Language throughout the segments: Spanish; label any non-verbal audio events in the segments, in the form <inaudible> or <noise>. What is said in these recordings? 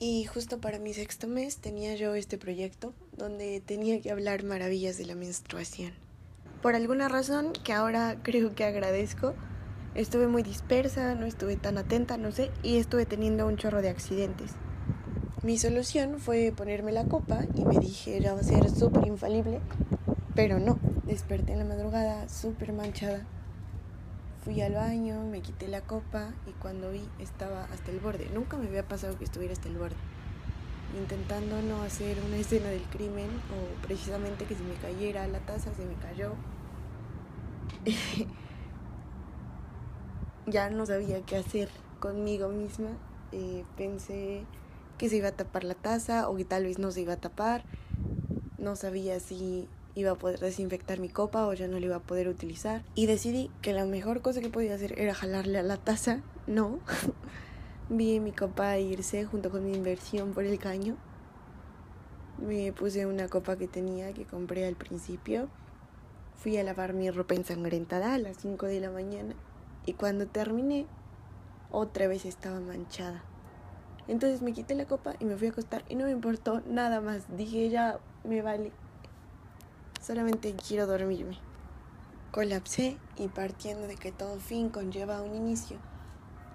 Y justo para mi sexto mes tenía yo este proyecto donde tenía que hablar maravillas de la menstruación. Por alguna razón que ahora <laughs> creo que agradezco, estuve muy dispersa, no estuve tan atenta, no sé, y estuve teniendo un chorro de accidentes. Mi solución fue ponerme la copa y me dije, ya va a ser súper infalible, pero no, desperté en la madrugada súper manchada Fui al baño, me quité la copa y cuando vi estaba hasta el borde. Nunca me había pasado que estuviera hasta el borde. Intentando no hacer una escena del crimen o precisamente que se me cayera la taza, se me cayó. <laughs> ya no sabía qué hacer conmigo misma. Eh, pensé que se iba a tapar la taza o que tal vez no se iba a tapar. No sabía si iba a poder desinfectar mi copa o ya no la iba a poder utilizar. Y decidí que la mejor cosa que podía hacer era jalarle a la taza. No. <laughs> Vi mi copa irse junto con mi inversión por el caño. Me puse una copa que tenía que compré al principio. Fui a lavar mi ropa ensangrentada a las 5 de la mañana y cuando terminé otra vez estaba manchada. Entonces me quité la copa y me fui a acostar y no me importó nada más. Dije ya me vale Solamente quiero dormirme. Colapsé y partiendo de que todo fin conlleva un inicio,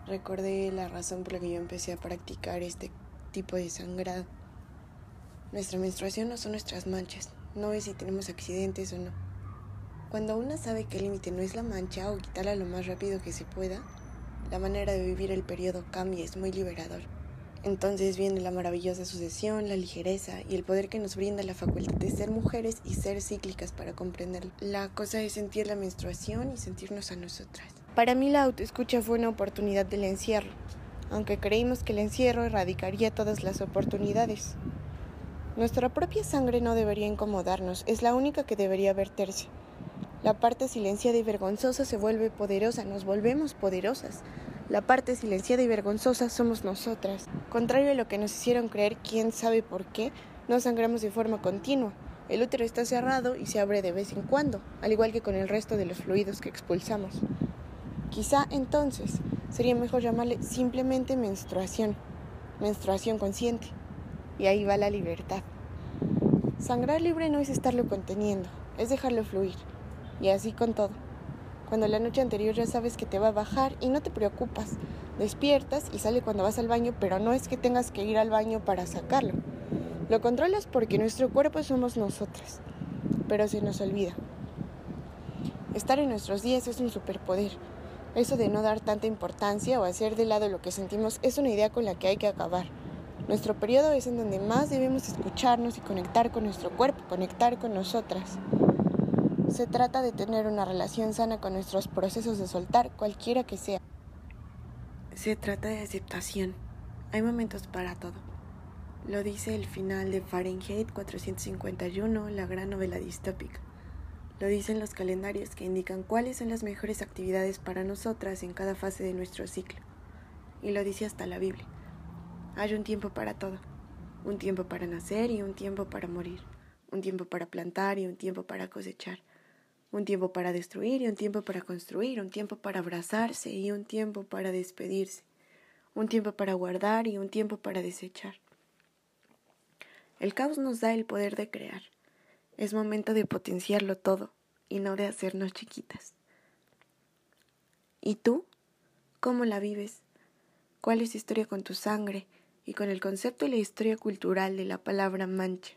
recordé la razón por la que yo empecé a practicar este tipo de sangrado. Nuestra menstruación no son nuestras manchas, no es si tenemos accidentes o no. Cuando una sabe que el límite no es la mancha o quitarla lo más rápido que se pueda, la manera de vivir el periodo cambia, es muy liberador. Entonces viene la maravillosa sucesión, la ligereza y el poder que nos brinda la facultad de ser mujeres y ser cíclicas para comprenderlo. La cosa es sentir la menstruación y sentirnos a nosotras. Para mí la autoescucha fue una oportunidad del encierro, aunque creímos que el encierro erradicaría todas las oportunidades. Nuestra propia sangre no debería incomodarnos, es la única que debería verterse. La parte silenciada y vergonzosa se vuelve poderosa, nos volvemos poderosas. La parte silenciada y vergonzosa somos nosotras. Contrario a lo que nos hicieron creer, quién sabe por qué, no sangramos de forma continua. El útero está cerrado y se abre de vez en cuando, al igual que con el resto de los fluidos que expulsamos. Quizá entonces sería mejor llamarle simplemente menstruación, menstruación consciente. Y ahí va la libertad. Sangrar libre no es estarlo conteniendo, es dejarlo fluir. Y así con todo. Cuando la noche anterior ya sabes que te va a bajar y no te preocupas. Despiertas y sale cuando vas al baño, pero no es que tengas que ir al baño para sacarlo. Lo controlas porque nuestro cuerpo somos nosotras, pero se nos olvida. Estar en nuestros días es un superpoder. Eso de no dar tanta importancia o hacer de lado lo que sentimos es una idea con la que hay que acabar. Nuestro periodo es en donde más debemos escucharnos y conectar con nuestro cuerpo, conectar con nosotras. Se trata de tener una relación sana con nuestros procesos de soltar, cualquiera que sea. Se trata de aceptación. Hay momentos para todo. Lo dice el final de Fahrenheit 451, la gran novela distópica. Lo dicen los calendarios que indican cuáles son las mejores actividades para nosotras en cada fase de nuestro ciclo. Y lo dice hasta la Biblia. Hay un tiempo para todo. Un tiempo para nacer y un tiempo para morir. Un tiempo para plantar y un tiempo para cosechar un tiempo para destruir y un tiempo para construir, un tiempo para abrazarse y un tiempo para despedirse, un tiempo para guardar y un tiempo para desechar. El caos nos da el poder de crear. Es momento de potenciarlo todo y no de hacernos chiquitas. ¿Y tú? ¿Cómo la vives? ¿Cuál es tu historia con tu sangre y con el concepto y la historia cultural de la palabra mancha?